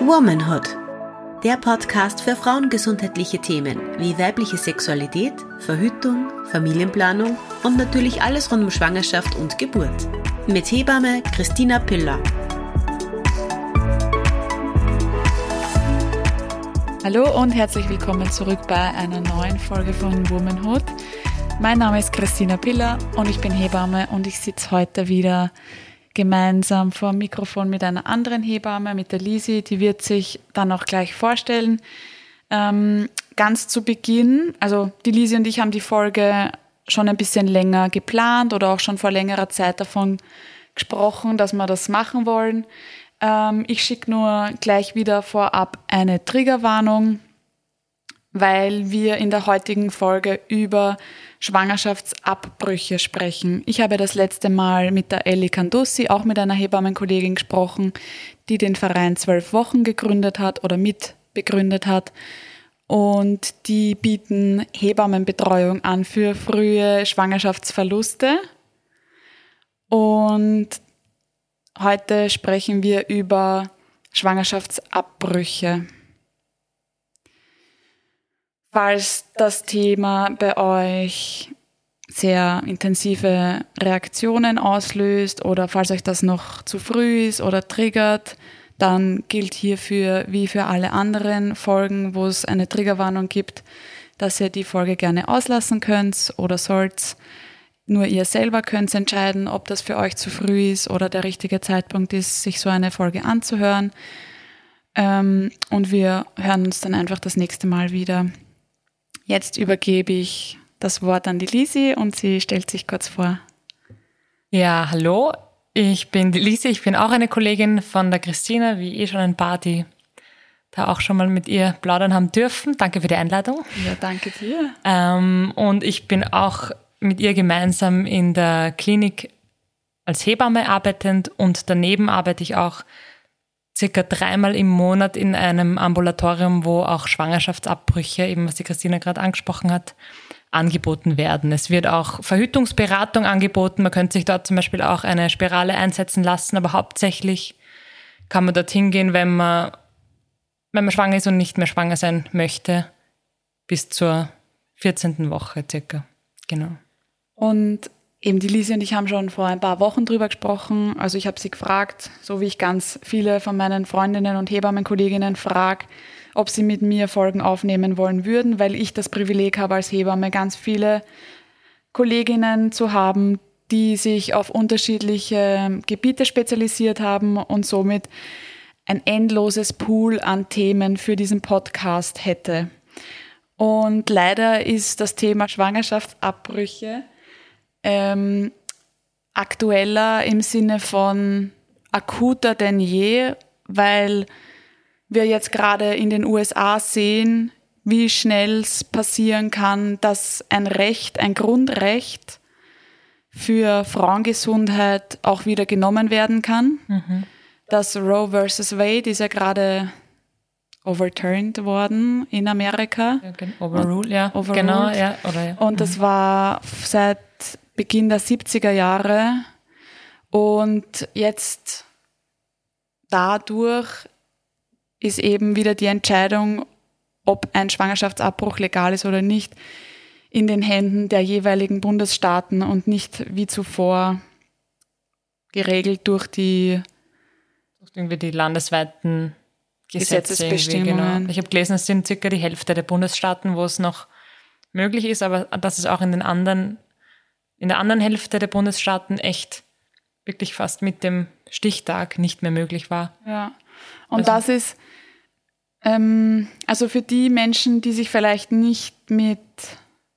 Womanhood. Der Podcast für frauengesundheitliche Themen wie weibliche Sexualität, Verhütung, Familienplanung und natürlich alles rund um Schwangerschaft und Geburt. Mit Hebamme Christina Piller. Hallo und herzlich willkommen zurück bei einer neuen Folge von Womanhood. Mein Name ist Christina Piller und ich bin Hebamme und ich sitze heute wieder gemeinsam vor dem Mikrofon mit einer anderen Hebamme, mit der Lisi. Die wird sich dann auch gleich vorstellen. Ähm, ganz zu Beginn, also die Lisi und ich haben die Folge schon ein bisschen länger geplant oder auch schon vor längerer Zeit davon gesprochen, dass wir das machen wollen. Ähm, ich schicke nur gleich wieder vorab eine Triggerwarnung, weil wir in der heutigen Folge über Schwangerschaftsabbrüche sprechen. Ich habe das letzte Mal mit der Ellie Candussi, auch mit einer Hebammenkollegin gesprochen, die den Verein Zwölf Wochen gegründet hat oder mitbegründet hat. Und die bieten Hebammenbetreuung an für frühe Schwangerschaftsverluste. Und heute sprechen wir über Schwangerschaftsabbrüche. Falls das Thema bei euch sehr intensive Reaktionen auslöst oder falls euch das noch zu früh ist oder triggert, dann gilt hierfür wie für alle anderen Folgen, wo es eine Triggerwarnung gibt, dass ihr die Folge gerne auslassen könnt oder sollt. Nur ihr selber könnt entscheiden, ob das für euch zu früh ist oder der richtige Zeitpunkt ist, sich so eine Folge anzuhören. Ähm, und wir hören uns dann einfach das nächste Mal wieder. Jetzt übergebe ich das Wort an die Lisi und sie stellt sich kurz vor. Ja, hallo, ich bin die Lisi, ich bin auch eine Kollegin von der Christina, wie eh schon ein paar, die da auch schon mal mit ihr plaudern haben dürfen. Danke für die Einladung. Ja, danke dir. Ähm, und ich bin auch mit ihr gemeinsam in der Klinik als Hebamme arbeitend und daneben arbeite ich auch circa dreimal im Monat in einem Ambulatorium, wo auch Schwangerschaftsabbrüche, eben was die Christina gerade angesprochen hat, angeboten werden. Es wird auch Verhütungsberatung angeboten. Man könnte sich dort zum Beispiel auch eine Spirale einsetzen lassen, aber hauptsächlich kann man dorthin gehen, wenn man, wenn man schwanger ist und nicht mehr schwanger sein möchte, bis zur 14. Woche circa. Genau. Und Eben die Lisi und ich haben schon vor ein paar Wochen drüber gesprochen. Also ich habe sie gefragt, so wie ich ganz viele von meinen Freundinnen und Hebammenkolleginnen frage, ob sie mit mir Folgen aufnehmen wollen würden, weil ich das Privileg habe als Hebamme ganz viele Kolleginnen zu haben, die sich auf unterschiedliche Gebiete spezialisiert haben und somit ein endloses Pool an Themen für diesen Podcast hätte. Und leider ist das Thema Schwangerschaftsabbrüche ähm, aktueller im Sinne von akuter denn je, weil wir jetzt gerade in den USA sehen, wie schnell es passieren kann, dass ein Recht, ein Grundrecht für Frauengesundheit auch wieder genommen werden kann. Mhm. Das Roe versus Wade ist ja gerade overturned worden in Amerika. Overruled, ja. Overruled. Genau, ja. Oder, ja. Und das mhm. war seit Beginn der 70er Jahre. Und jetzt dadurch ist eben wieder die Entscheidung, ob ein Schwangerschaftsabbruch legal ist oder nicht, in den Händen der jeweiligen Bundesstaaten und nicht wie zuvor geregelt durch die durch irgendwie die landesweiten Gesetze Gesetzesbestimmungen. Genau. Ich habe gelesen, es sind circa die Hälfte der Bundesstaaten, wo es noch möglich ist, aber dass es auch in den anderen in der anderen Hälfte der Bundesstaaten echt wirklich fast mit dem Stichtag nicht mehr möglich war. Ja, und also, das ist, ähm, also für die Menschen, die sich vielleicht nicht mit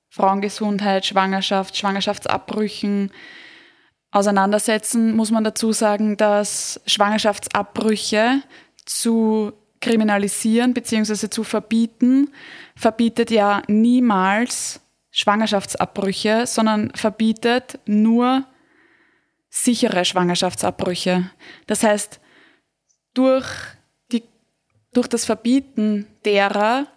Frauengesundheit, Schwangerschaft, Schwangerschaftsabbrüchen auseinandersetzen, muss man dazu sagen, dass Schwangerschaftsabbrüche zu kriminalisieren bzw. zu verbieten, verbietet ja niemals Schwangerschaftsabbrüche, sondern verbietet nur sichere Schwangerschaftsabbrüche. Das heißt, durch, die, durch das Verbieten derer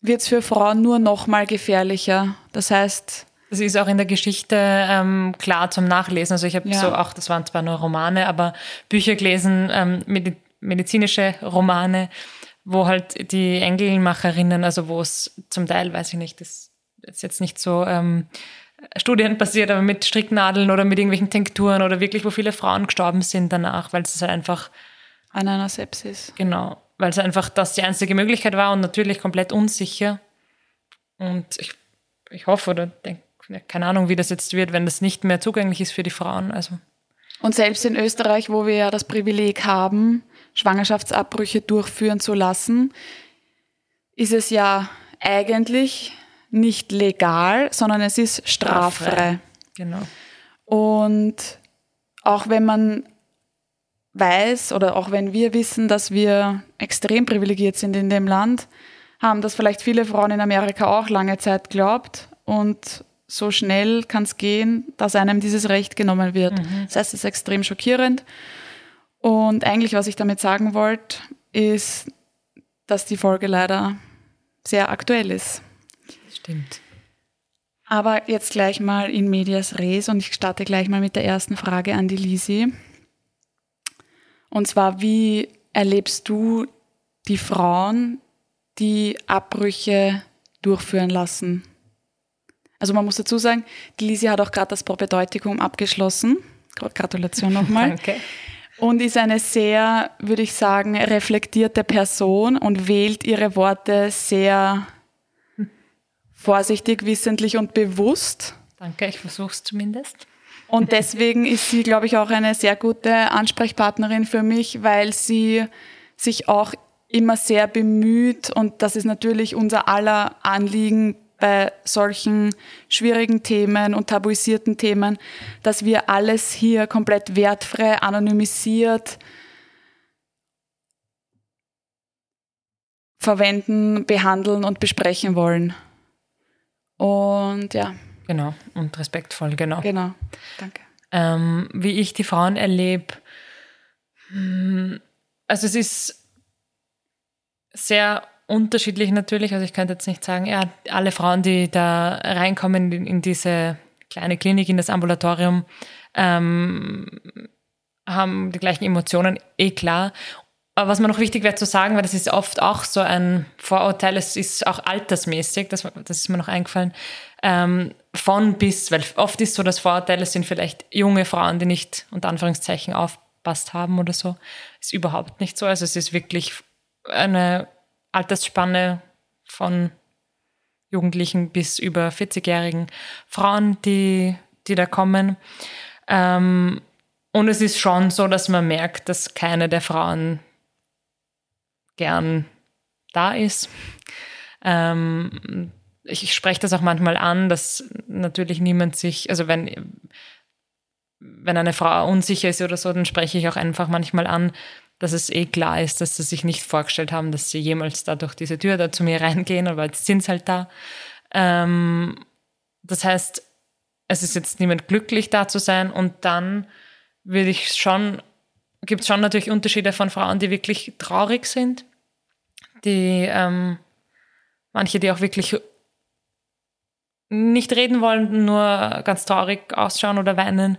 wird es für Frauen nur noch mal gefährlicher. Das heißt, das ist auch in der Geschichte ähm, klar zum Nachlesen. Also ich habe ja. so auch, das waren zwar nur Romane, aber Bücher gelesen ähm, mit medizinische Romane, wo halt die Engelmacherinnen, also wo es zum Teil, weiß ich nicht, das ist jetzt nicht so ähm, studienbasiert, aber mit Stricknadeln oder mit irgendwelchen Tinkturen oder wirklich, wo viele Frauen gestorben sind danach, weil es halt einfach an einer Sepsis. Genau, weil es einfach das die einzige Möglichkeit war und natürlich komplett unsicher. Und ich, ich hoffe oder denke, keine Ahnung, wie das jetzt wird, wenn das nicht mehr zugänglich ist für die Frauen. Also. Und selbst in Österreich, wo wir ja das Privileg haben, Schwangerschaftsabbrüche durchführen zu lassen, ist es ja eigentlich nicht legal, sondern es ist straffrei. straffrei. Genau. Und auch wenn man weiß oder auch wenn wir wissen, dass wir extrem privilegiert sind in dem Land, haben das vielleicht viele Frauen in Amerika auch lange Zeit glaubt und so schnell kann es gehen, dass einem dieses Recht genommen wird. Mhm. Das heißt, es ist extrem schockierend. Und eigentlich, was ich damit sagen wollte, ist, dass die Folge leider sehr aktuell ist. Stimmt. Aber jetzt gleich mal in medias res und ich starte gleich mal mit der ersten Frage an die Lisi. Und zwar, wie erlebst du die Frauen, die Abbrüche durchführen lassen? Also man muss dazu sagen, die Lisi hat auch gerade das Propedeutikum abgeschlossen. Gratulation nochmal. Danke. Und ist eine sehr, würde ich sagen, reflektierte Person und wählt ihre Worte sehr vorsichtig, wissentlich und bewusst. Danke, ich versuche es zumindest. Und deswegen ist sie, glaube ich, auch eine sehr gute Ansprechpartnerin für mich, weil sie sich auch immer sehr bemüht und das ist natürlich unser aller Anliegen bei solchen schwierigen Themen und tabuisierten Themen, dass wir alles hier komplett wertfrei, anonymisiert verwenden, behandeln und besprechen wollen. Und ja. Genau, und respektvoll, genau. Genau, danke. Ähm, wie ich die Frauen erlebe, hm, also es ist sehr unterschiedlich natürlich. Also ich könnte jetzt nicht sagen, ja, alle Frauen, die da reinkommen in, diese kleine Klinik, in das Ambulatorium, ähm, haben die gleichen Emotionen, eh klar. Aber was mir noch wichtig wäre zu sagen, weil das ist oft auch so ein Vorurteil, es ist auch altersmäßig, das, das ist mir noch eingefallen, ähm, von bis, weil oft ist so, dass Vorurteile sind vielleicht junge Frauen, die nicht unter Anführungszeichen aufpasst haben oder so. Ist überhaupt nicht so. Also es ist wirklich eine Altersspanne von Jugendlichen bis über 40-jährigen Frauen, die, die da kommen. Ähm, und es ist schon so, dass man merkt, dass keine der Frauen gern da ist. Ähm, ich, spreche das auch manchmal an, dass natürlich niemand sich, also wenn, wenn eine Frau unsicher ist oder so, dann spreche ich auch einfach manchmal an, dass es eh klar ist, dass sie sich nicht vorgestellt haben, dass sie jemals da durch diese Tür da zu mir reingehen, aber jetzt sind sie halt da. Ähm, das heißt, es ist jetzt niemand glücklich da zu sein und dann würde ich schon, gibt es schon natürlich Unterschiede von Frauen, die wirklich traurig sind, die ähm, manche, die auch wirklich nicht reden wollen, nur ganz traurig ausschauen oder weinen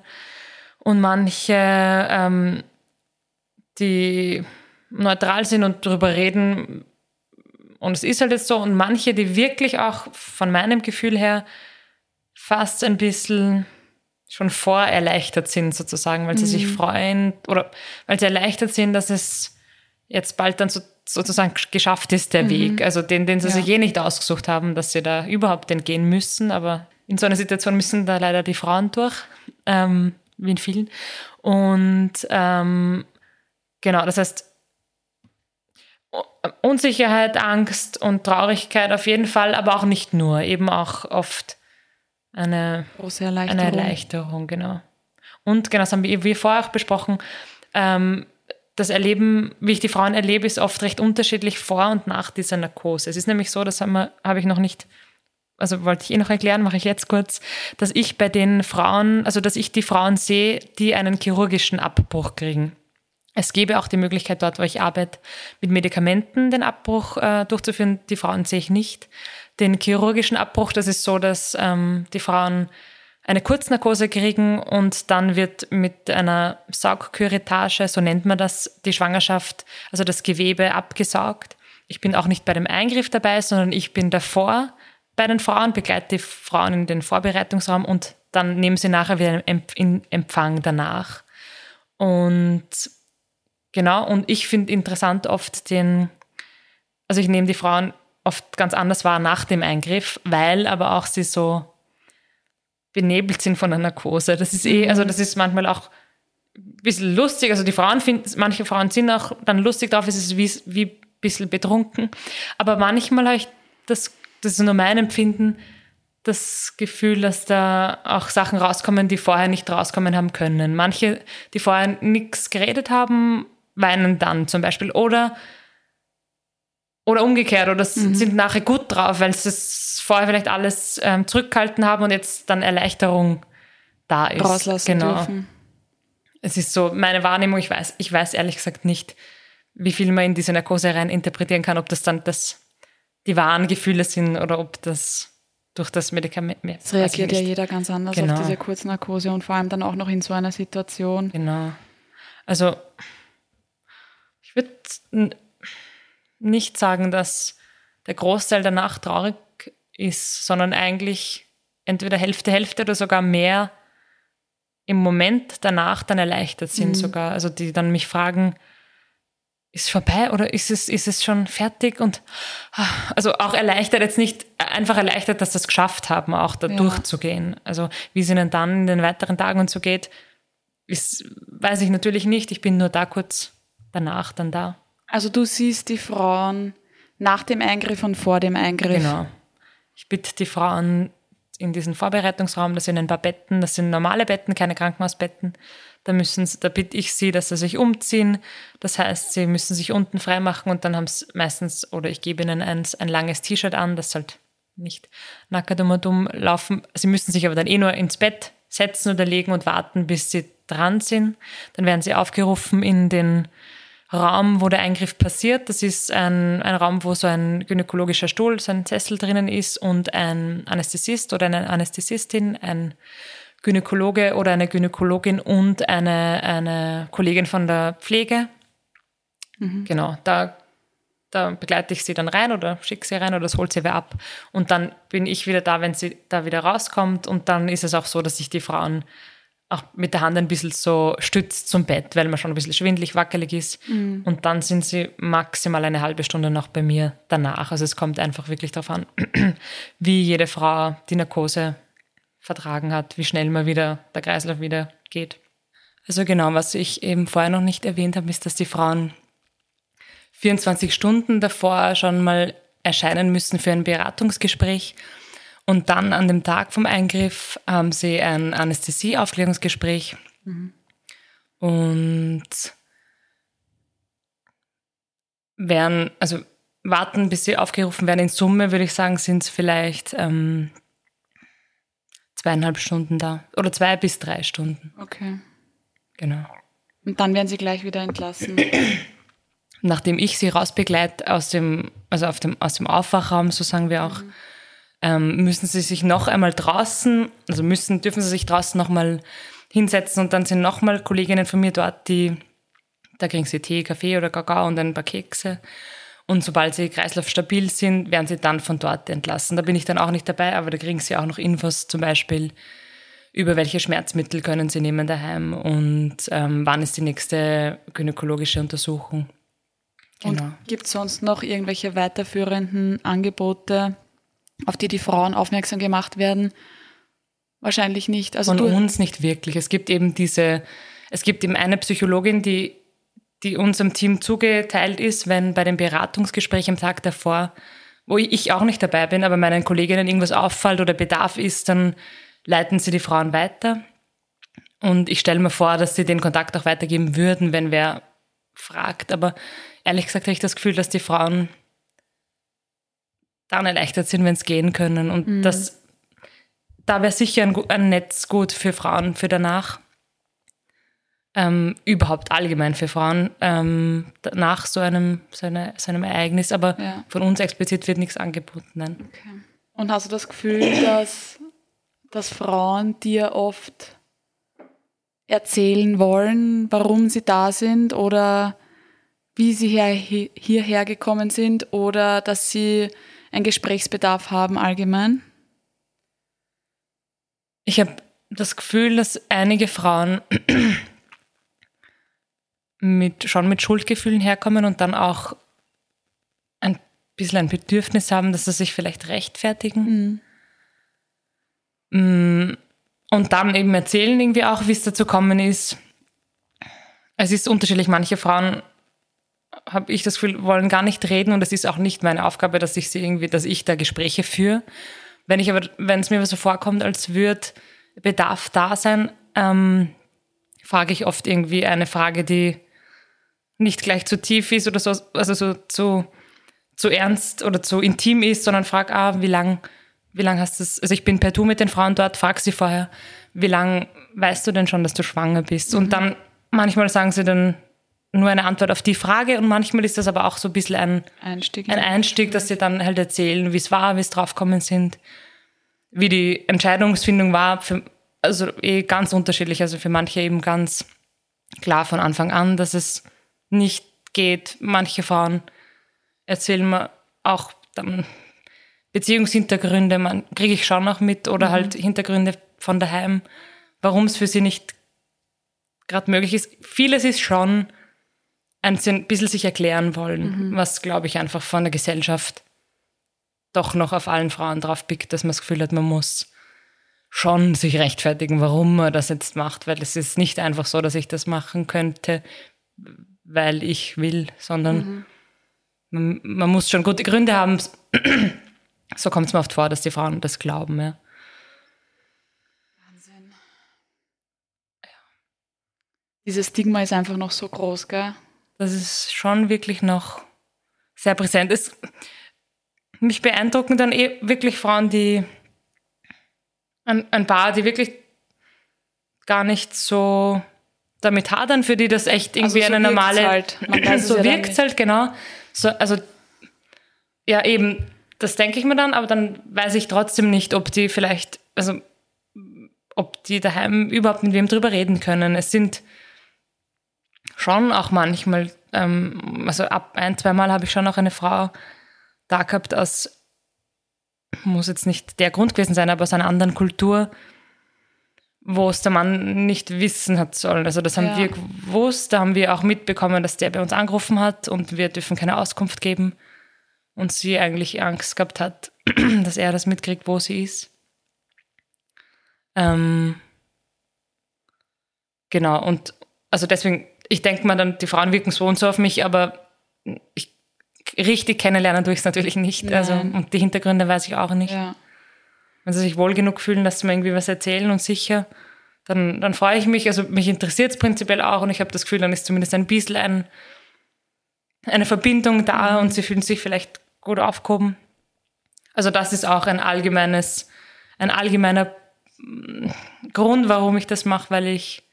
und manche ähm, die neutral sind und darüber reden. Und es ist halt jetzt so. Und manche, die wirklich auch von meinem Gefühl her fast ein bisschen schon vorerleichtert sind, sozusagen, weil sie mhm. sich freuen oder weil sie erleichtert sind, dass es jetzt bald dann so, sozusagen geschafft ist, der mhm. Weg. Also den, den sie ja. sich eh nicht ausgesucht haben, dass sie da überhaupt entgehen müssen. Aber in so einer Situation müssen da leider die Frauen durch, ähm, wie in vielen. Und ähm, Genau, das heißt, Unsicherheit, Angst und Traurigkeit auf jeden Fall, aber auch nicht nur, eben auch oft eine große Erleichterung. Eine Erleichterung, genau. Und genau, das haben wir, wir vorher auch besprochen, ähm, das Erleben, wie ich die Frauen erlebe, ist oft recht unterschiedlich vor und nach dieser Narkose. Es ist nämlich so, das habe hab ich noch nicht, also wollte ich eh noch erklären, mache ich jetzt kurz, dass ich bei den Frauen, also dass ich die Frauen sehe, die einen chirurgischen Abbruch kriegen. Es gäbe auch die Möglichkeit dort, wo ich arbeite, mit Medikamenten den Abbruch äh, durchzuführen. Die Frauen sehe ich nicht. Den chirurgischen Abbruch, das ist so, dass ähm, die Frauen eine Kurznarkose kriegen und dann wird mit einer Saugküretage, so nennt man das, die Schwangerschaft, also das Gewebe abgesaugt. Ich bin auch nicht bei dem Eingriff dabei, sondern ich bin davor bei den Frauen, begleite die Frauen in den Vorbereitungsraum und dann nehmen sie nachher wieder in Empfang danach. Und genau, und ich finde interessant oft den, also ich nehme die Frauen oft ganz anders wahr nach dem Eingriff, weil aber auch sie so benebelt sind von der Narkose. Das ist eh, also das ist manchmal auch ein bisschen lustig. Also die Frauen finden, manche Frauen sind auch dann lustig drauf, es ist wie, wie ein bisschen betrunken. Aber manchmal habe ich das, das ist nur mein Empfinden, das Gefühl, dass da auch Sachen rauskommen, die vorher nicht rauskommen haben können. Manche, die vorher nichts geredet haben, weinen dann zum Beispiel. Oder, oder umgekehrt, oder mhm. sind nachher gut drauf, weil sie es vorher vielleicht alles ähm, zurückgehalten haben und jetzt dann Erleichterung da ist. Rauslassen genau. dürfen. Es ist so meine Wahrnehmung, ich weiß, ich weiß ehrlich gesagt nicht, wie viel man in diese Narkose rein interpretieren kann, ob das dann das, die wahren Gefühle sind oder ob das durch das Medikament. Es reagiert ja jeder ganz anders genau. auf diese Kurznarkose und vor allem dann auch noch in so einer Situation. Genau. Also ich würde nicht sagen, dass der Großteil danach traurig ist, sondern eigentlich entweder Hälfte, Hälfte oder sogar mehr im Moment danach dann erleichtert sind mhm. sogar. Also die dann mich fragen, ist vorbei oder ist es, ist es schon fertig? Und also auch erleichtert jetzt nicht, einfach erleichtert, dass sie es geschafft haben, auch da ja. durchzugehen. Also wie es ihnen dann in den weiteren Tagen und so geht, ist, weiß ich natürlich nicht. Ich bin nur da kurz danach dann da. Also du siehst die Frauen nach dem Eingriff und vor dem Eingriff. Genau. Ich bitte die Frauen in diesen Vorbereitungsraum, das sind ein paar Betten, das sind normale Betten, keine Krankenhausbetten. Da müssen, da bitte ich sie, dass sie sich umziehen. Das heißt, sie müssen sich unten freimachen und dann haben sie meistens, oder ich gebe ihnen ein, ein langes T-Shirt an, das halt nicht um um laufen. Sie müssen sich aber dann eh nur ins Bett setzen oder legen und warten, bis sie dran sind. Dann werden sie aufgerufen in den Raum, wo der Eingriff passiert. Das ist ein, ein Raum, wo so ein gynäkologischer Stuhl, so ein Sessel drinnen ist und ein Anästhesist oder eine Anästhesistin, ein Gynäkologe oder eine Gynäkologin und eine, eine Kollegin von der Pflege. Mhm. Genau, da, da begleite ich sie dann rein oder schicke sie rein oder das holt sie wer ab. Und dann bin ich wieder da, wenn sie da wieder rauskommt. Und dann ist es auch so, dass ich die Frauen auch mit der Hand ein bisschen so stützt zum Bett, weil man schon ein bisschen schwindlig, wackelig ist. Mhm. Und dann sind sie maximal eine halbe Stunde noch bei mir danach. Also es kommt einfach wirklich darauf an, wie jede Frau die Narkose vertragen hat, wie schnell mal wieder der Kreislauf wieder geht. Also genau, was ich eben vorher noch nicht erwähnt habe, ist, dass die Frauen 24 Stunden davor schon mal erscheinen müssen für ein Beratungsgespräch. Und dann an dem Tag vom Eingriff haben sie ein Anästhesie-Aufklärungsgespräch. Mhm. Und werden, also warten, bis sie aufgerufen werden. In Summe würde ich sagen, sind es vielleicht ähm, zweieinhalb Stunden da. Oder zwei bis drei Stunden. Okay. Genau. Und dann werden sie gleich wieder entlassen. Nachdem ich sie rausbegleite aus dem, also auf dem, aus dem Aufwachraum, so sagen wir auch, mhm ähm, müssen sie sich noch einmal draußen, also müssen, dürfen sie sich draußen nochmal hinsetzen und dann sind nochmal Kolleginnen von mir dort, die, da kriegen sie Tee, Kaffee oder Kakao und ein paar Kekse. Und sobald sie kreislaufstabil sind, werden sie dann von dort entlassen. Da bin ich dann auch nicht dabei, aber da kriegen sie auch noch Infos zum Beispiel über welche Schmerzmittel können sie nehmen daheim und ähm, wann ist die nächste gynäkologische Untersuchung. Genau. Und gibt es sonst noch irgendwelche weiterführenden Angebote, auf die die Frauen aufmerksam gemacht werden? Wahrscheinlich nicht. Also Von uns nicht wirklich. Es gibt eben diese, es gibt eben eine Psychologin, die, die unserem Team zugeteilt ist, wenn bei dem Beratungsgespräch am Tag davor, wo ich auch nicht dabei bin, aber meinen Kolleginnen irgendwas auffällt oder Bedarf ist, dann leiten sie die Frauen weiter. Und ich stelle mir vor, dass sie den Kontakt auch weitergeben würden, wenn wer fragt. Aber ehrlich gesagt habe ich das Gefühl, dass die Frauen dann erleichtert sind, wenn es gehen können. Und mhm. das, da wäre sicher ein, ein, Netz gut für Frauen für danach. Ähm, überhaupt allgemein für Frauen ähm, nach so einem, so, eine, so einem Ereignis. Aber ja. von uns explizit wird nichts angeboten. Nein. Okay. Und hast du das Gefühl, dass, dass Frauen dir oft erzählen wollen, warum sie da sind oder wie sie hier, hierher gekommen sind oder dass sie einen Gesprächsbedarf haben allgemein? Ich habe das Gefühl, dass einige Frauen mit, schon mit Schuldgefühlen herkommen und dann auch ein bisschen ein Bedürfnis haben, dass sie sich vielleicht rechtfertigen. Mhm. Mm, und dann eben erzählen irgendwie auch, wie es dazu kommen ist. Es ist unterschiedlich. Manche Frauen, habe ich das Gefühl, wollen gar nicht reden und es ist auch nicht meine Aufgabe, dass ich sie irgendwie, dass ich da Gespräche führe. Wenn ich aber, wenn es mir so vorkommt, als würde Bedarf da sein, ähm, frage ich oft irgendwie eine Frage, die nicht gleich zu tief ist oder so, also so zu, zu ernst oder zu intim ist, sondern frage, ah, wie lang wie lange hast du es, also ich bin per Du mit den Frauen dort, frag sie vorher, wie lange weißt du denn schon, dass du schwanger bist? Mhm. Und dann manchmal sagen sie dann nur eine Antwort auf die Frage und manchmal ist das aber auch so ein bisschen ein Einstieg, ein Einstieg dass sie dann halt erzählen, wie es war, wie es draufgekommen sind, wie die Entscheidungsfindung war, für, also eh ganz unterschiedlich, also für manche eben ganz klar von Anfang an, dass es nicht geht. Manche Frauen erzählen mir auch dann Beziehungshintergründe man kriege ich schon noch mit oder mhm. halt Hintergründe von daheim, warum es für sie nicht gerade möglich ist. Vieles ist schon ein bisschen sich erklären wollen, mhm. was glaube ich einfach von der Gesellschaft doch noch auf allen Frauen drauf pickt, dass man das Gefühl hat, man muss schon sich rechtfertigen, warum man das jetzt macht, weil es ist nicht einfach so, dass ich das machen könnte, weil ich will, sondern mhm. man, man, muss schon gute Gründe haben, so kommt es mir oft vor, dass die Frauen das glauben, ja. Wahnsinn. Ja. Dieses Stigma ist einfach noch so groß, gell? Das ist schon wirklich noch sehr präsent. Es, mich beeindrucken dann eh wirklich Frauen, die ein, ein paar, die wirklich gar nicht so damit hadern, für die das echt irgendwie also so eine normale. Halt. so ja wirkt es halt, genau. So, also ja, eben das denke ich mir dann, aber dann weiß ich trotzdem nicht, ob die vielleicht, also ob die daheim überhaupt mit wem drüber reden können. Es sind schon auch manchmal, ähm, also ab ein, zweimal habe ich schon auch eine Frau da gehabt aus, muss jetzt nicht der Grund gewesen sein, aber aus einer anderen Kultur, wo es der Mann nicht wissen hat sollen. Also das haben ja. wir gewusst, da haben wir auch mitbekommen, dass der bei uns angerufen hat und wir dürfen keine Auskunft geben und sie eigentlich Angst gehabt hat, dass er das mitkriegt, wo sie ist. Ähm, genau, und also deswegen, ich denke mal dann, die Frauen wirken so und so auf mich, aber ich, richtig kennenlernen tue ich es natürlich nicht. Also, und die Hintergründe weiß ich auch nicht. Ja. Wenn sie sich wohl genug fühlen, dass sie mir irgendwie was erzählen und sicher, dann, dann freue ich mich. Also mich interessiert es prinzipiell auch und ich habe das Gefühl, dann ist zumindest ein bisschen ein, eine Verbindung da mhm. und sie fühlen sich vielleicht gut aufgehoben. Also das ist auch ein allgemeines, ein allgemeiner mm, Grund, warum ich das mache, weil ich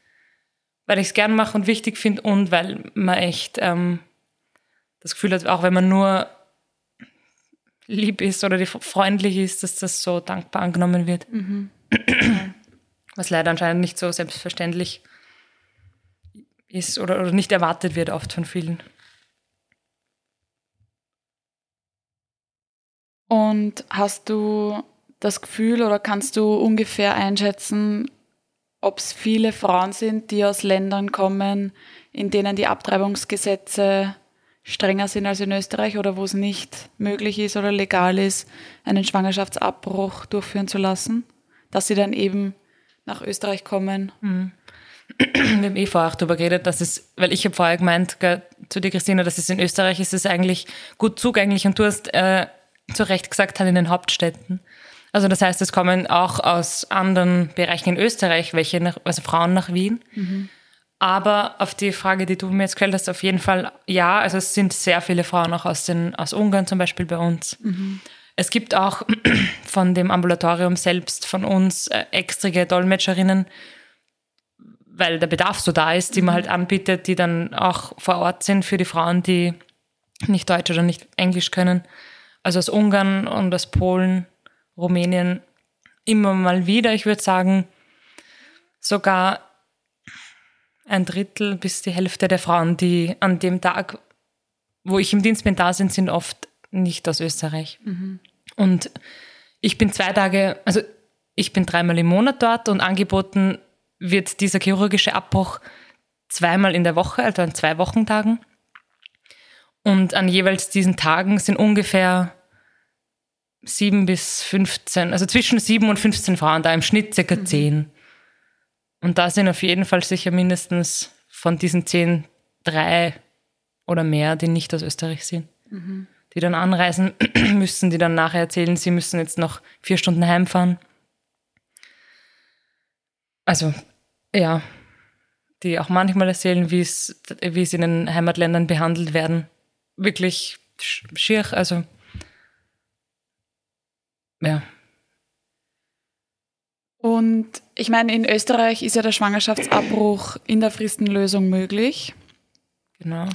weil ich es gern mache und wichtig finde und weil man echt ähm, das Gefühl hat, auch wenn man nur lieb ist oder freundlich ist, dass das so dankbar angenommen wird. Mhm. Was leider anscheinend nicht so selbstverständlich ist oder, oder nicht erwartet wird oft von vielen. Und hast du das Gefühl oder kannst du ungefähr einschätzen, ob es viele Frauen sind, die aus Ländern kommen, in denen die Abtreibungsgesetze strenger sind als in Österreich oder wo es nicht möglich ist oder legal ist, einen Schwangerschaftsabbruch durchführen zu lassen, dass sie dann eben nach Österreich kommen? Mhm. Wir haben eh vorher auch darüber geredet, dass es, weil ich habe vorher gemeint gell, zu dir, Christina, dass es in Österreich ist es eigentlich gut zugänglich und du hast äh, zu Recht gesagt hat, in den Hauptstädten. Also das heißt, es kommen auch aus anderen Bereichen in Österreich welche, nach, also Frauen nach Wien. Mhm. Aber auf die Frage, die du mir jetzt gestellt hast, auf jeden Fall ja. Also es sind sehr viele Frauen auch aus, den, aus Ungarn zum Beispiel bei uns. Mhm. Es gibt auch von dem Ambulatorium selbst, von uns, äh, extrige Dolmetscherinnen, weil der Bedarf so da ist, die man halt anbietet, die dann auch vor Ort sind für die Frauen, die nicht Deutsch oder nicht Englisch können also aus Ungarn und aus Polen, Rumänien immer mal wieder. Ich würde sagen, sogar ein Drittel bis die Hälfte der Frauen, die an dem Tag, wo ich im Dienst bin, da sind, sind oft nicht aus Österreich. Mhm. Und ich bin zwei Tage, also ich bin dreimal im Monat dort und angeboten wird dieser chirurgische Abbruch zweimal in der Woche, also an zwei Wochentagen. Und an jeweils diesen Tagen sind ungefähr sieben bis 15, also zwischen sieben und 15 Frauen da, im Schnitt circa mhm. zehn. Und da sind auf jeden Fall sicher mindestens von diesen zehn drei oder mehr, die nicht aus Österreich sind. Mhm. Die dann anreisen müssen, die dann nachher erzählen, sie müssen jetzt noch vier Stunden heimfahren. Also, ja, die auch manchmal erzählen, wie es, wie sie in den Heimatländern behandelt werden. Wirklich schier, also ja. Und ich meine, in Österreich ist ja der Schwangerschaftsabbruch in der Fristenlösung möglich. Genau.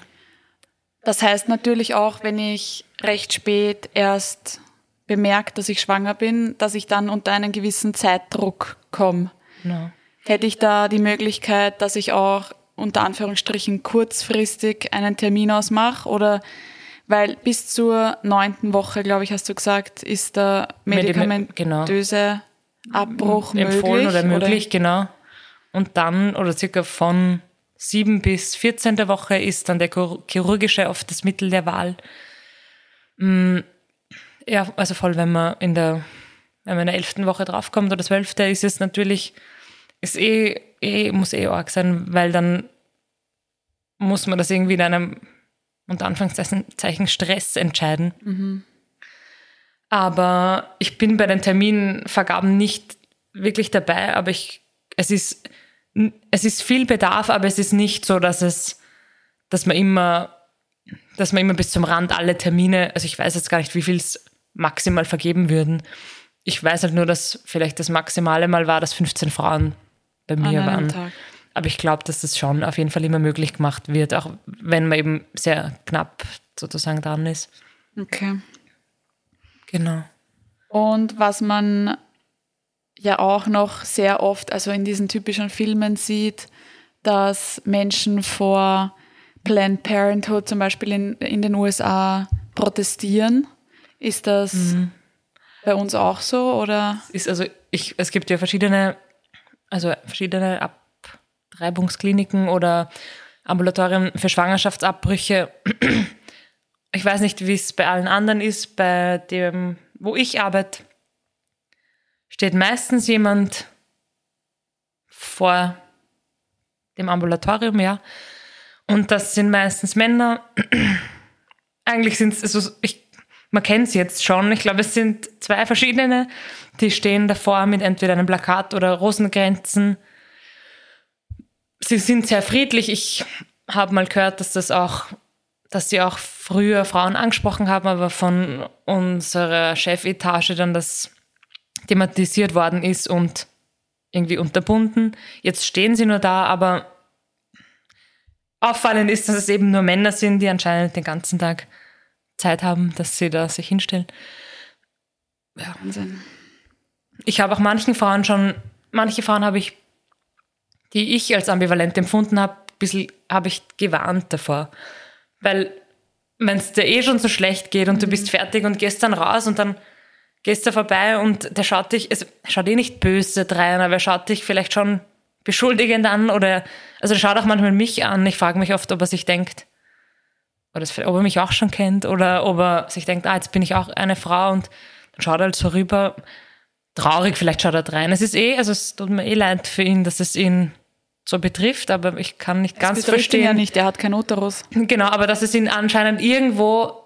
Das heißt natürlich auch, wenn ich recht spät erst bemerke, dass ich schwanger bin, dass ich dann unter einen gewissen Zeitdruck komme. Genau. Hätte ich da die Möglichkeit, dass ich auch unter Anführungsstrichen kurzfristig einen Termin ausmache oder weil bis zur neunten Woche, glaube ich, hast du gesagt, ist der medikamentöse genau. Abbruch Empfohlen möglich. oder möglich, oder? genau. Und dann, oder circa von sieben bis 14. Woche ist dann der chirurgische oft das Mittel der Wahl. Mm, ja, also voll, wenn man in der, wenn man in der elften Woche draufkommt oder zwölfte, ist es natürlich, ist eh, eh, muss eh arg sein, weil dann muss man das irgendwie in einem unter Anführungszeichen Stress entscheiden. Mhm. Aber ich bin bei den Terminvergaben nicht wirklich dabei, aber ich, es ist, es ist viel Bedarf, aber es ist nicht so, dass es, dass man immer, dass man immer bis zum Rand alle Termine, also ich weiß jetzt gar nicht, wie viel es maximal vergeben würden. Ich weiß halt nur, dass vielleicht das Maximale mal war, dass 15 Frauen bei mir waren. Tag. Aber ich glaube, dass das schon auf jeden Fall immer möglich gemacht wird, auch wenn man eben sehr knapp sozusagen dran ist. Okay. Genau. Und was man ja auch noch sehr oft, also in diesen typischen Filmen sieht, dass Menschen vor Planned Parenthood zum Beispiel in, in den USA protestieren. Ist das mhm. bei uns auch so oder? Ist also ich, es gibt ja verschiedene, also verschiedene Ab Reibungskliniken oder Ambulatorien für Schwangerschaftsabbrüche. Ich weiß nicht, wie es bei allen anderen ist. Bei dem, wo ich arbeite, steht meistens jemand vor dem Ambulatorium, ja. Und das sind meistens Männer. Eigentlich sind es, also ich, man kennt es jetzt schon. Ich glaube, es sind zwei verschiedene, die stehen davor mit entweder einem Plakat oder Rosengrenzen sie sind sehr friedlich. Ich habe mal gehört, dass das auch, dass sie auch früher Frauen angesprochen haben, aber von unserer Chefetage dann das thematisiert worden ist und irgendwie unterbunden. Jetzt stehen sie nur da, aber auffallend ist, dass es eben nur Männer sind, die anscheinend den ganzen Tag Zeit haben, dass sie da sich hinstellen. Ja. Wahnsinn. Ich habe auch manchen Frauen schon, manche Frauen habe ich die ich als ambivalent empfunden habe, ein bisschen habe ich gewarnt davor. Weil wenn es dir eh schon so schlecht geht und mhm. du bist fertig und gehst dann raus und dann gehst du vorbei und der schaut dich, also schaut eh nicht böse drein, aber er schaut dich vielleicht schon beschuldigend an oder, also er schaut auch manchmal mich an. Ich frage mich oft, ob er sich denkt, oder ob er mich auch schon kennt oder ob er sich denkt, ah, jetzt bin ich auch eine Frau und dann schaut er halt so rüber traurig, vielleicht schaut er rein. Es ist eh, also es tut mir eh leid für ihn, dass es ihn so betrifft, aber ich kann nicht es ganz verstehen. Ihn ja nicht, er hat kein Uterus. Genau, aber dass es ihn anscheinend irgendwo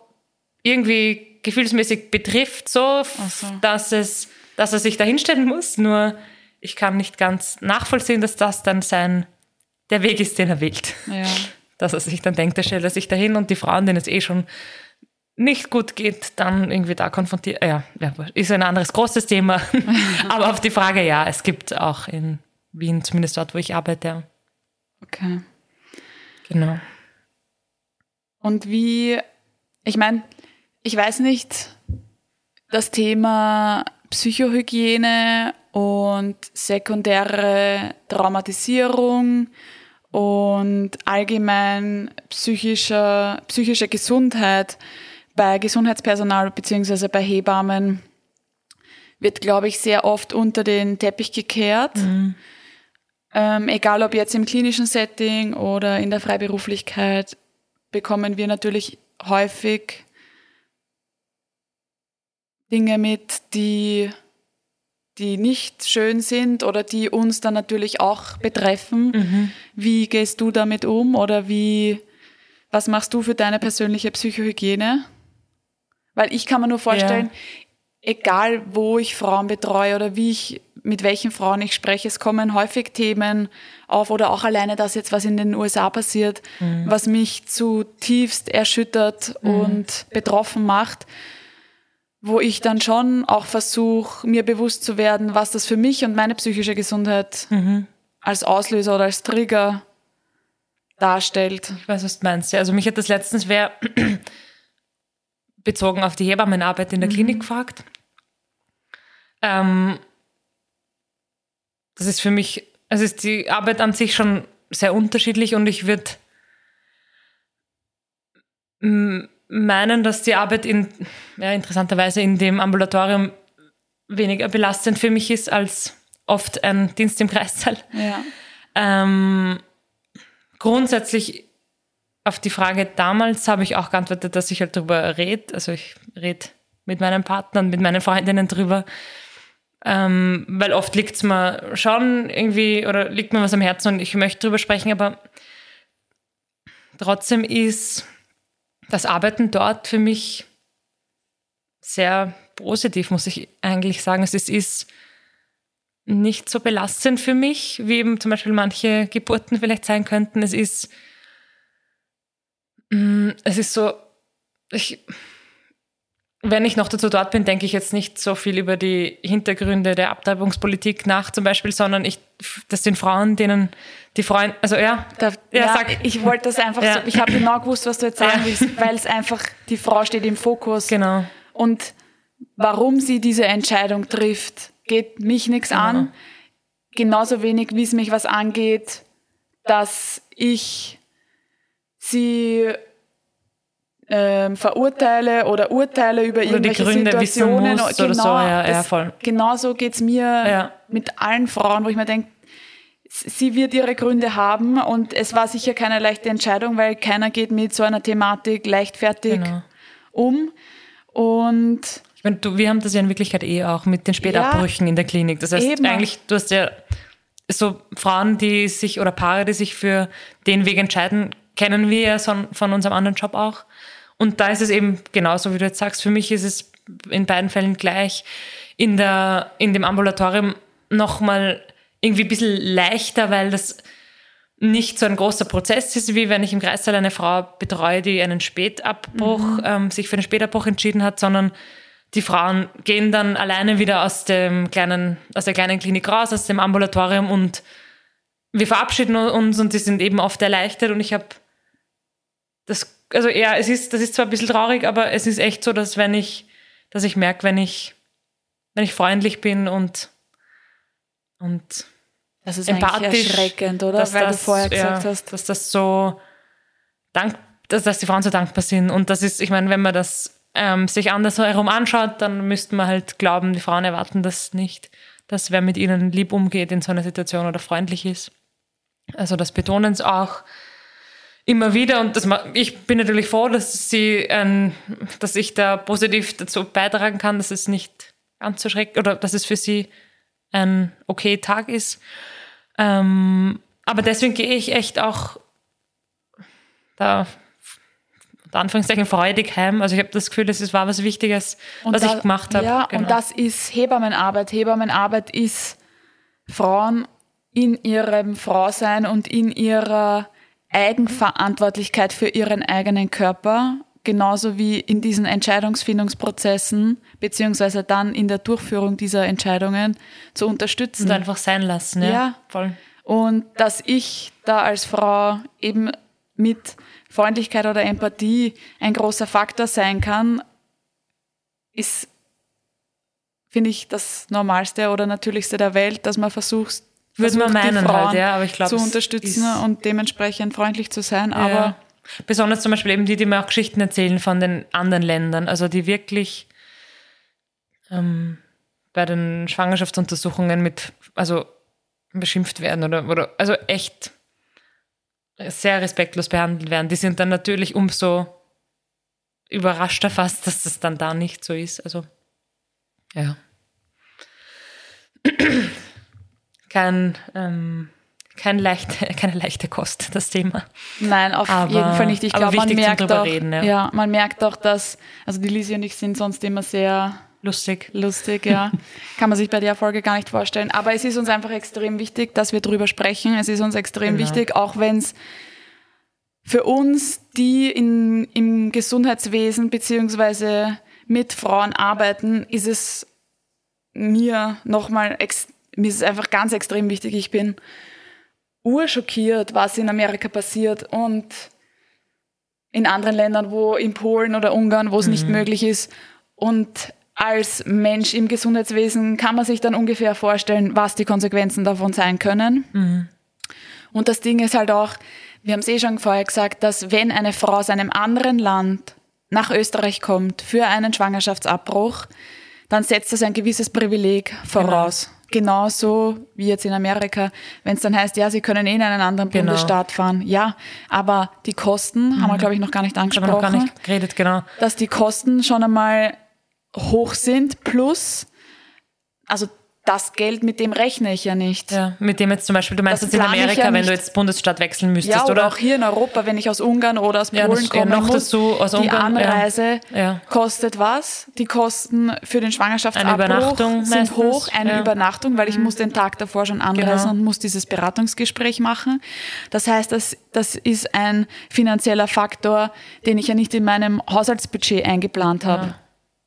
irgendwie gefühlsmäßig betrifft, so, so. dass es, dass er sich da hinstellen muss. Nur ich kann nicht ganz nachvollziehen, dass das dann sein der Weg ist, den er wählt. Ja. Dass er sich dann denkt, er stellt er sich dahin und die Frauen, denen es eh schon nicht gut geht, dann irgendwie da konfrontiert. Ja, ja, ist ein anderes großes Thema. Aber auf die Frage, ja, es gibt auch in Wien, zumindest dort, wo ich arbeite. Okay. Genau. Und wie, ich meine, ich weiß nicht, das Thema Psychohygiene und sekundäre Traumatisierung und allgemein psychische, psychische Gesundheit bei Gesundheitspersonal beziehungsweise bei Hebammen wird, glaube ich, sehr oft unter den Teppich gekehrt. Mhm. Ähm, egal ob jetzt im klinischen Setting oder in der Freiberuflichkeit, bekommen wir natürlich häufig Dinge mit, die, die nicht schön sind oder die uns dann natürlich auch betreffen. Mhm. Wie gehst du damit um oder wie, was machst du für deine persönliche Psychohygiene? Weil ich kann mir nur vorstellen, ja. egal wo ich Frauen betreue oder wie ich, mit welchen Frauen ich spreche, es kommen häufig Themen auf oder auch alleine das jetzt, was in den USA passiert, mhm. was mich zutiefst erschüttert mhm. und betroffen macht wo ich dann schon auch versuche, mir bewusst zu werden, was das für mich und meine psychische Gesundheit mhm. als Auslöser oder als Trigger darstellt. Ich weiß, was du meinst. Ja, also mich hat das letztens wer bezogen auf die Hebammenarbeit in der mhm. Klinik gefragt. Ähm, das ist für mich, also ist die Arbeit an sich schon sehr unterschiedlich und ich würde meinen, dass die Arbeit in, ja, interessanterweise in dem Ambulatorium weniger belastend für mich ist als oft ein Dienst im Kreissaal. Ja. Ähm, grundsätzlich auf die Frage damals habe ich auch geantwortet, dass ich halt darüber rede. Also ich rede mit meinen Partnern, mit meinen Freundinnen drüber. Ähm, weil oft liegt es mir schon irgendwie oder liegt mir was am Herzen und ich möchte drüber sprechen, aber trotzdem ist das Arbeiten dort für mich sehr positiv, muss ich eigentlich sagen. Es ist nicht so belastend für mich, wie eben zum Beispiel manche Geburten vielleicht sein könnten. Es ist, es ist so, ich, wenn ich noch dazu dort bin, denke ich jetzt nicht so viel über die Hintergründe der Abtreibungspolitik nach, zum Beispiel, sondern ich, das sind Frauen, denen die Freunde, also ja. Da, ja, ja sag. ich wollte das einfach ja. so, ich habe genau gewusst, was du jetzt sagen ja. willst, weil es einfach, die Frau steht im Fokus. Genau. Und warum sie diese Entscheidung trifft, geht mich nichts genau. an. Genauso wenig, wie es mich was angeht, dass ich sie ähm, verurteile oder urteile über oder irgendwelche Gründe, Situationen. Muss genau, oder so, ja, ja, voll. Genauso geht's mir ja. mit allen Frauen, wo ich mir denke, sie wird ihre Gründe haben und es war sicher keine leichte Entscheidung, weil keiner geht mit so einer Thematik leichtfertig genau. um. Und ich meine, du, wir haben das ja in Wirklichkeit eh auch mit den Spätabbrüchen ja, in der Klinik. Das heißt, eben. eigentlich, du hast ja so Frauen, die sich oder Paare, die sich für den Weg entscheiden, kennen wir ja von unserem anderen Job auch. Und da ist es eben genauso, wie du jetzt sagst. Für mich ist es in beiden Fällen gleich. In, der, in dem Ambulatorium nochmal irgendwie ein bisschen leichter, weil das nicht so ein großer Prozess ist, wie wenn ich im Kreissaal eine Frau betreue, die einen Spätabbruch, mhm. ähm, sich für einen Spätabbruch entschieden hat, sondern die Frauen gehen dann alleine wieder aus dem kleinen, aus der kleinen Klinik raus, aus dem Ambulatorium und wir verabschieden uns und die sind eben oft erleichtert und ich habe das also ja, es ist, das ist zwar ein bisschen traurig, aber es ist echt so, dass wenn ich, dass ich merke, wenn ich, wenn ich freundlich bin und, und das ist empathisch, erschreckend, oder? Weil das, du vorher gesagt ja, hast. Dass das so dank, dass, dass die Frauen so dankbar sind. Und das ist, ich meine, wenn man das ähm, sich andersherum anschaut, dann müsste man halt glauben, die Frauen erwarten das nicht, dass wer mit ihnen lieb umgeht in so einer Situation oder freundlich ist. Also das betonen sie auch immer wieder und das, ich bin natürlich froh, dass sie, ähm, dass ich da positiv dazu beitragen kann, dass es nicht anzuschrecken oder dass es für sie ein okay Tag ist. Ähm, aber deswegen gehe ich echt auch da unter Anführungszeichen freudig heim. Also ich habe das Gefühl, es war was Wichtiges, und was da, ich gemacht habe. Ja, genau. und das ist Hebammenarbeit. Hebammenarbeit ist Frauen in ihrem Frausein und in ihrer Eigenverantwortlichkeit für ihren eigenen Körper, genauso wie in diesen Entscheidungsfindungsprozessen, beziehungsweise dann in der Durchführung dieser Entscheidungen zu unterstützen. Und einfach sein lassen, ja. ja. Voll. Und dass ich da als Frau eben mit Freundlichkeit oder Empathie ein großer Faktor sein kann, ist finde ich, das Normalste oder Natürlichste der Welt, dass man versucht, Würde man meinen halt, ja, aber ich glaube, zu unterstützen und dementsprechend freundlich zu sein. Ja. Aber Besonders zum Beispiel eben die, die mir auch Geschichten erzählen von den anderen Ländern, also die wirklich ähm, bei den Schwangerschaftsuntersuchungen mit, also beschimpft werden oder, oder also echt sehr respektlos behandelt werden. Die sind dann natürlich umso überraschter fast, dass das dann da nicht so ist. Also ja. Kein, ähm, kein leichte, keine leichte Kost, das Thema. Nein, auf Aber- jeden Fall nicht. Ich glaube, man merkt auch, reden, ja. ja. man merkt auch, dass, also die Lisi und ich sind sonst immer sehr Lustig. lustig, ja. Kann man sich bei der Folge gar nicht vorstellen. Aber es ist uns einfach extrem wichtig, dass wir drüber sprechen. Es ist uns extrem Genau. wichtig, auch wenn es für uns, die in, im Gesundheitswesen beziehungsweise mit Frauen arbeiten, ist es mir nochmal, ex- mir ist es einfach ganz extrem wichtig. Ich bin urschockiert, was in Amerika passiert und in anderen Ländern, wo in Polen oder Ungarn, wo es nicht möglich ist. Und als Mensch im Gesundheitswesen kann man sich dann ungefähr vorstellen, was die Konsequenzen davon sein können. Und das Ding ist halt auch, wir haben es eh schon vorher gesagt, dass wenn eine Frau aus einem anderen Land nach Österreich kommt für einen Schwangerschaftsabbruch, dann setzt das ein gewisses Privileg voraus. Genauso wie jetzt in Amerika, wenn es dann heißt, ja, sie können eh in einen anderen Genau. Bundesstaat fahren. Ja, aber die Kosten haben wir, glaube ich, noch gar nicht Haben wir noch angesprochen gar nicht geredet, genau. dass die Kosten schon einmal hoch sind, plus, also das Geld, mit dem rechne ich ja nicht. Ja, mit dem jetzt zum Beispiel, du meinst Das jetzt in Amerika, ja wenn du jetzt Bundesstaat wechseln müsstest, Ja, oder, oder? auch hier in Europa, wenn ich aus Ungarn oder aus Ja, Polen das- ja, komme, noch muss, dazu aus die Ungarn, ja. Anreise Ja. kostet was? Die Kosten für den Schwangerschaftsabbruch sind meistens, hoch, eine ja. Mhm. Übernachtung, weil ich muss den Tag davor schon anreisen Genau. und muss dieses Beratungsgespräch machen. Das heißt, das, das ist ein finanzieller Faktor, den ich ja nicht in meinem Haushaltsbudget eingeplant habe.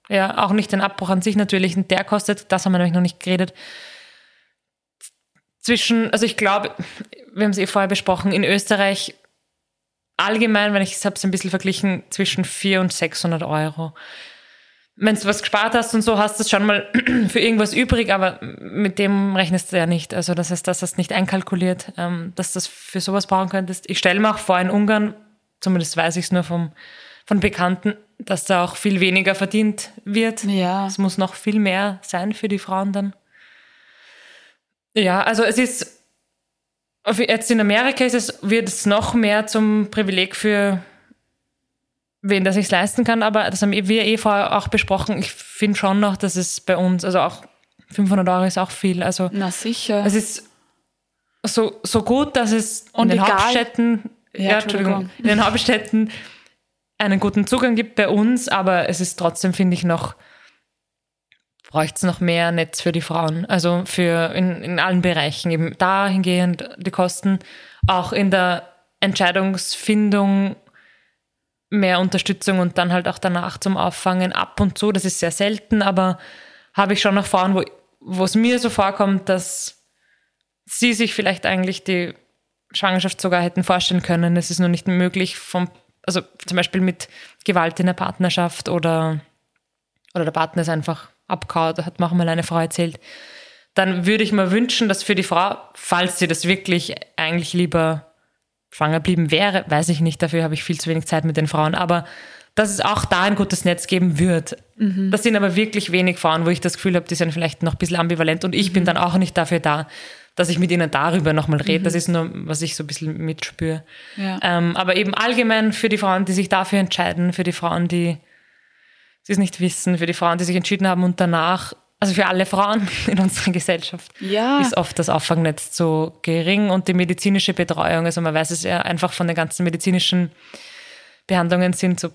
Ja, auch nicht den Abbruch an sich natürlich. Und der kostet, das haben wir nämlich noch nicht geredet, zwischen, also ich glaube, wir haben es eh vorher besprochen, in Österreich allgemein, wenn ich es habe es ein bisschen verglichen, zwischen 400 und 600 Euro. Wenn du was gespart hast und so, hast du es schon mal für irgendwas übrig, aber mit dem rechnest du ja nicht. Also das heißt, das hast du nicht einkalkuliert, ähm, dass du das für sowas brauchen könntest. Ich stelle mir auch vor, in Ungarn, zumindest weiß ich es nur vom, von Bekannten, dass da auch viel weniger verdient wird. Ja. Es muss noch viel mehr sein für die Frauen dann. Ja, also es ist, jetzt in Amerika ist es, wird es noch mehr zum Privileg für wen das sich leisten kann, aber das haben wir eh vorher auch besprochen. Ich finde schon noch, dass es bei uns, also auch 500 Euro ist auch viel. Also Na sicher. es ist so, so gut, dass es Und in den egal- Hauptstädten, Ja, ja, Entschuldigung. in den Hauptstädten einen guten Zugang gibt bei uns, aber es ist trotzdem, finde ich, noch, bräuchte es noch mehr Netz für die Frauen. Also für in, in allen Bereichen. Eben dahingehend die Kosten, auch in der Entscheidungsfindung mehr Unterstützung und dann halt auch danach zum Auffangen ab und zu. Das ist sehr selten, aber habe ich schon noch Frauen, wo, wo es mir so vorkommt, dass sie sich vielleicht eigentlich die Schwangerschaft sogar hätten vorstellen können. Es ist nur nicht möglich vom, also zum Beispiel mit Gewalt in der Partnerschaft oder, oder der Partner ist einfach abgehauen, hat mir auch mal eine Frau erzählt. Dann würde ich mir wünschen, dass für die Frau, falls sie das wirklich eigentlich lieber schwanger blieben wäre, weiß ich nicht, dafür habe ich viel zu wenig Zeit mit den Frauen, aber dass es auch da ein gutes Netz geben wird. Das sind aber wirklich wenig Frauen, wo ich das Gefühl habe, die sind vielleicht noch ein bisschen ambivalent und ich bin dann auch nicht dafür da, dass ich mit ihnen darüber nochmal rede. Das ist nur, was ich so ein bisschen mitspüre. Ja. Ähm, aber eben allgemein für die Frauen, die sich dafür entscheiden, für die Frauen, die sie es nicht wissen, für die Frauen, die sich entschieden haben und danach, also für alle Frauen in unserer Gesellschaft, Ja. ist oft das Auffangnetz so gering und die medizinische Betreuung, also man weiß es ja einfach von den ganzen medizinischen Behandlungen sind so,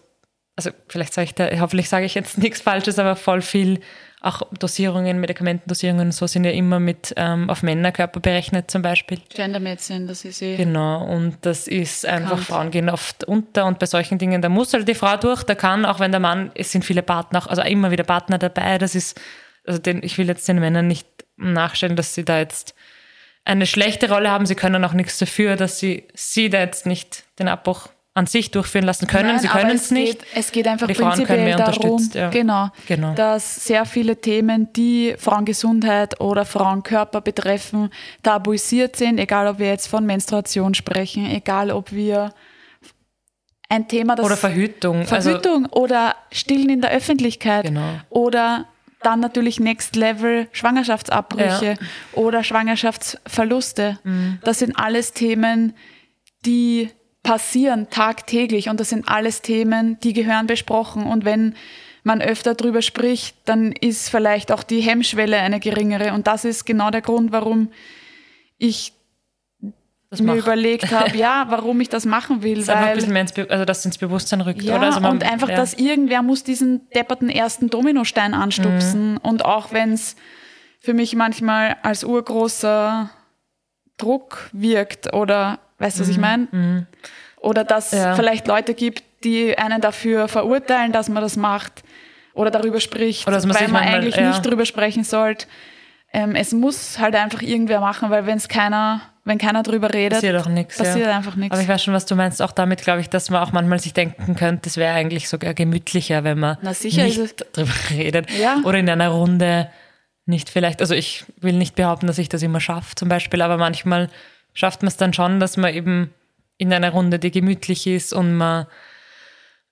also vielleicht sage ich da, hoffentlich sage ich jetzt nichts Falsches, aber voll viel, auch Dosierungen, Medikamentendosierungen und so sind ja immer mit ähm, auf Männerkörper berechnet zum Beispiel. Gender Medicine, das ist eh. Genau, und das ist einfach, Bekannt. Frauen gehen oft unter und bei solchen Dingen, da muss halt die Frau durch, da kann, auch wenn der Mann, es sind viele Partner, also immer wieder Partner dabei, das ist, also den, ich will jetzt den Männern nicht nachstellen, dass sie da jetzt eine schlechte Rolle haben, sie können auch nichts dafür, dass sie, sie da jetzt nicht den Abbruch an sich durchführen lassen können. Nein, Sie können es nicht. Geht, es geht einfach die prinzipiell darum, ja. genau, genau, dass sehr viele Themen, die Frauengesundheit oder Frauenkörper betreffen, tabuisiert sind, egal ob wir jetzt von Menstruation sprechen, egal ob wir ein Thema, das oder Verhütung, also Verhütung also, oder Stillen in der Öffentlichkeit genau. oder dann natürlich Next Level Schwangerschaftsabbrüche ja. oder Schwangerschaftsverluste. Mhm. Das sind alles Themen, die passieren tagtäglich und das sind alles Themen, die gehören besprochen. Und wenn man öfter drüber spricht, dann ist vielleicht auch die Hemmschwelle eine geringere. Und das ist genau der Grund, warum ich das mir macht. überlegt habe, ja, warum ich das machen will. Das weil, ein bisschen mehr ins, also dass ins Bewusstsein rückt. Ja, oder? Also man, und einfach, ja. dass irgendwer muss diesen depperten ersten Dominostein anstupsen. Mhm. Und auch wenn es für mich manchmal als urgroßer Druck wirkt oder, weißt du, was mhm. ich meine? Mhm. Oder dass ja. vielleicht Leute gibt, die einen dafür verurteilen, dass man das macht oder darüber spricht, oder weil man eigentlich ja. nicht darüber sprechen sollte. Ähm, es muss halt einfach irgendwer machen, weil wenn es keiner wenn keiner drüber redet, passiert auch nichts. Passiert ja. einfach nichts. Aber ich weiß schon, was du meinst. Auch damit glaube ich, dass man auch manchmal sich denken könnte, es wäre eigentlich sogar gemütlicher, wenn man nicht drüber redet. Oder in einer Runde nicht vielleicht. Also ich will nicht behaupten, dass ich das immer schaffe, zum Beispiel, aber manchmal schafft man es dann schon, dass man eben in einer Runde, die gemütlich ist und man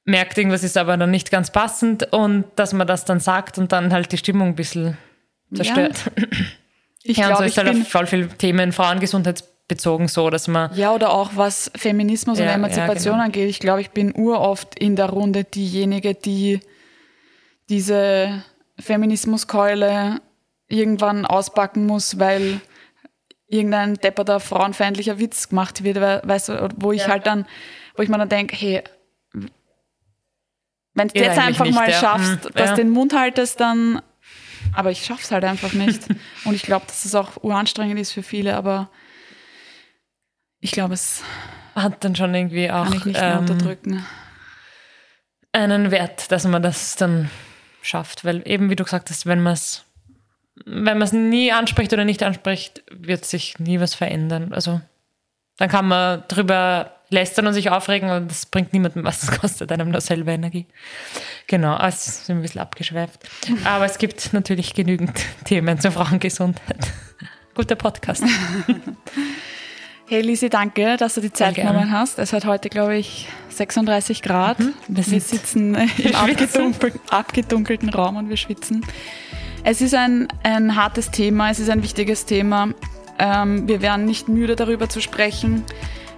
merkt, irgendwas ist aber dann nicht ganz passend und dass man das dann sagt und dann halt die Stimmung ein bisschen zerstört. Ja. Ich ja, glaube, so ist halt auf voll viele Themen frauengesundheitsbezogen so, dass man. Ja, oder auch was Feminismus ja, und Emanzipation ja, genau. angeht. Ich glaube, ich bin uroft in der Runde diejenige, die diese Feminismuskeule irgendwann auspacken muss, weil irgendein depperter frauenfeindlicher Witz gemacht wird, weißt du, wo ich ja. halt dann, wo ich mir dann denke, hey, wenn du jetzt einfach nicht, mal schaffst, hm, dass du den Mund haltest, dann aber ich schaffe es halt einfach nicht. Und ich glaube, dass es auch uranstrengend ist für viele, aber ich glaube, es hat dann schon irgendwie auch kann ich nicht ähm, unterdrücken. einen Wert, dass man das dann schafft. Weil eben, wie du gesagt hast, wenn man es wenn man es nie anspricht oder nicht anspricht, wird sich nie was verändern. Also dann kann man drüber lästern und sich aufregen und das bringt niemandem was, das kostet einem nur selber Energie. Genau, also sind ein bisschen abgeschweift. Aber es gibt natürlich genügend Themen zur Frauengesundheit. Guter Podcast. Hey Lisi, danke, dass du die Zeit genommen hast. Es hat heute, glaube ich, 36 Grad. Mhm, wir, wir sitzen im abgedunkelten, abgedunkelten Raum und wir schwitzen. Es ist ein, ein hartes Thema, es ist ein wichtiges Thema. Ähm, wir werden nicht müde darüber zu sprechen.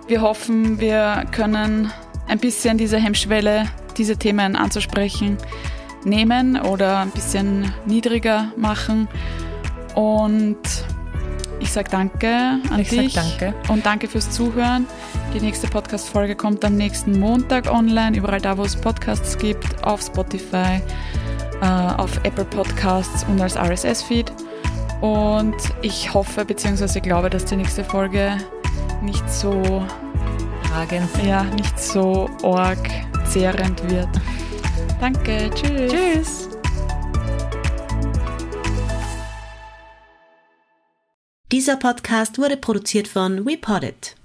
Wir hoffen, wir können ein bisschen diese Hemmschwelle, diese Themen anzusprechen, nehmen oder ein bisschen niedriger machen. Und ich sage danke an ich dich. Danke. Und danke fürs Zuhören. Die nächste Podcast-Folge kommt am nächsten Montag online, überall da, wo es Podcasts gibt, auf Spotify, auf Apple Podcasts und als RSS-Feed. Und ich hoffe bzw. glaube, dass die nächste Folge nicht so tragend, ja, nicht so org zehrend wird. Danke, tschüss. Tschüss. Dieser Podcast wurde produziert von WePoddit.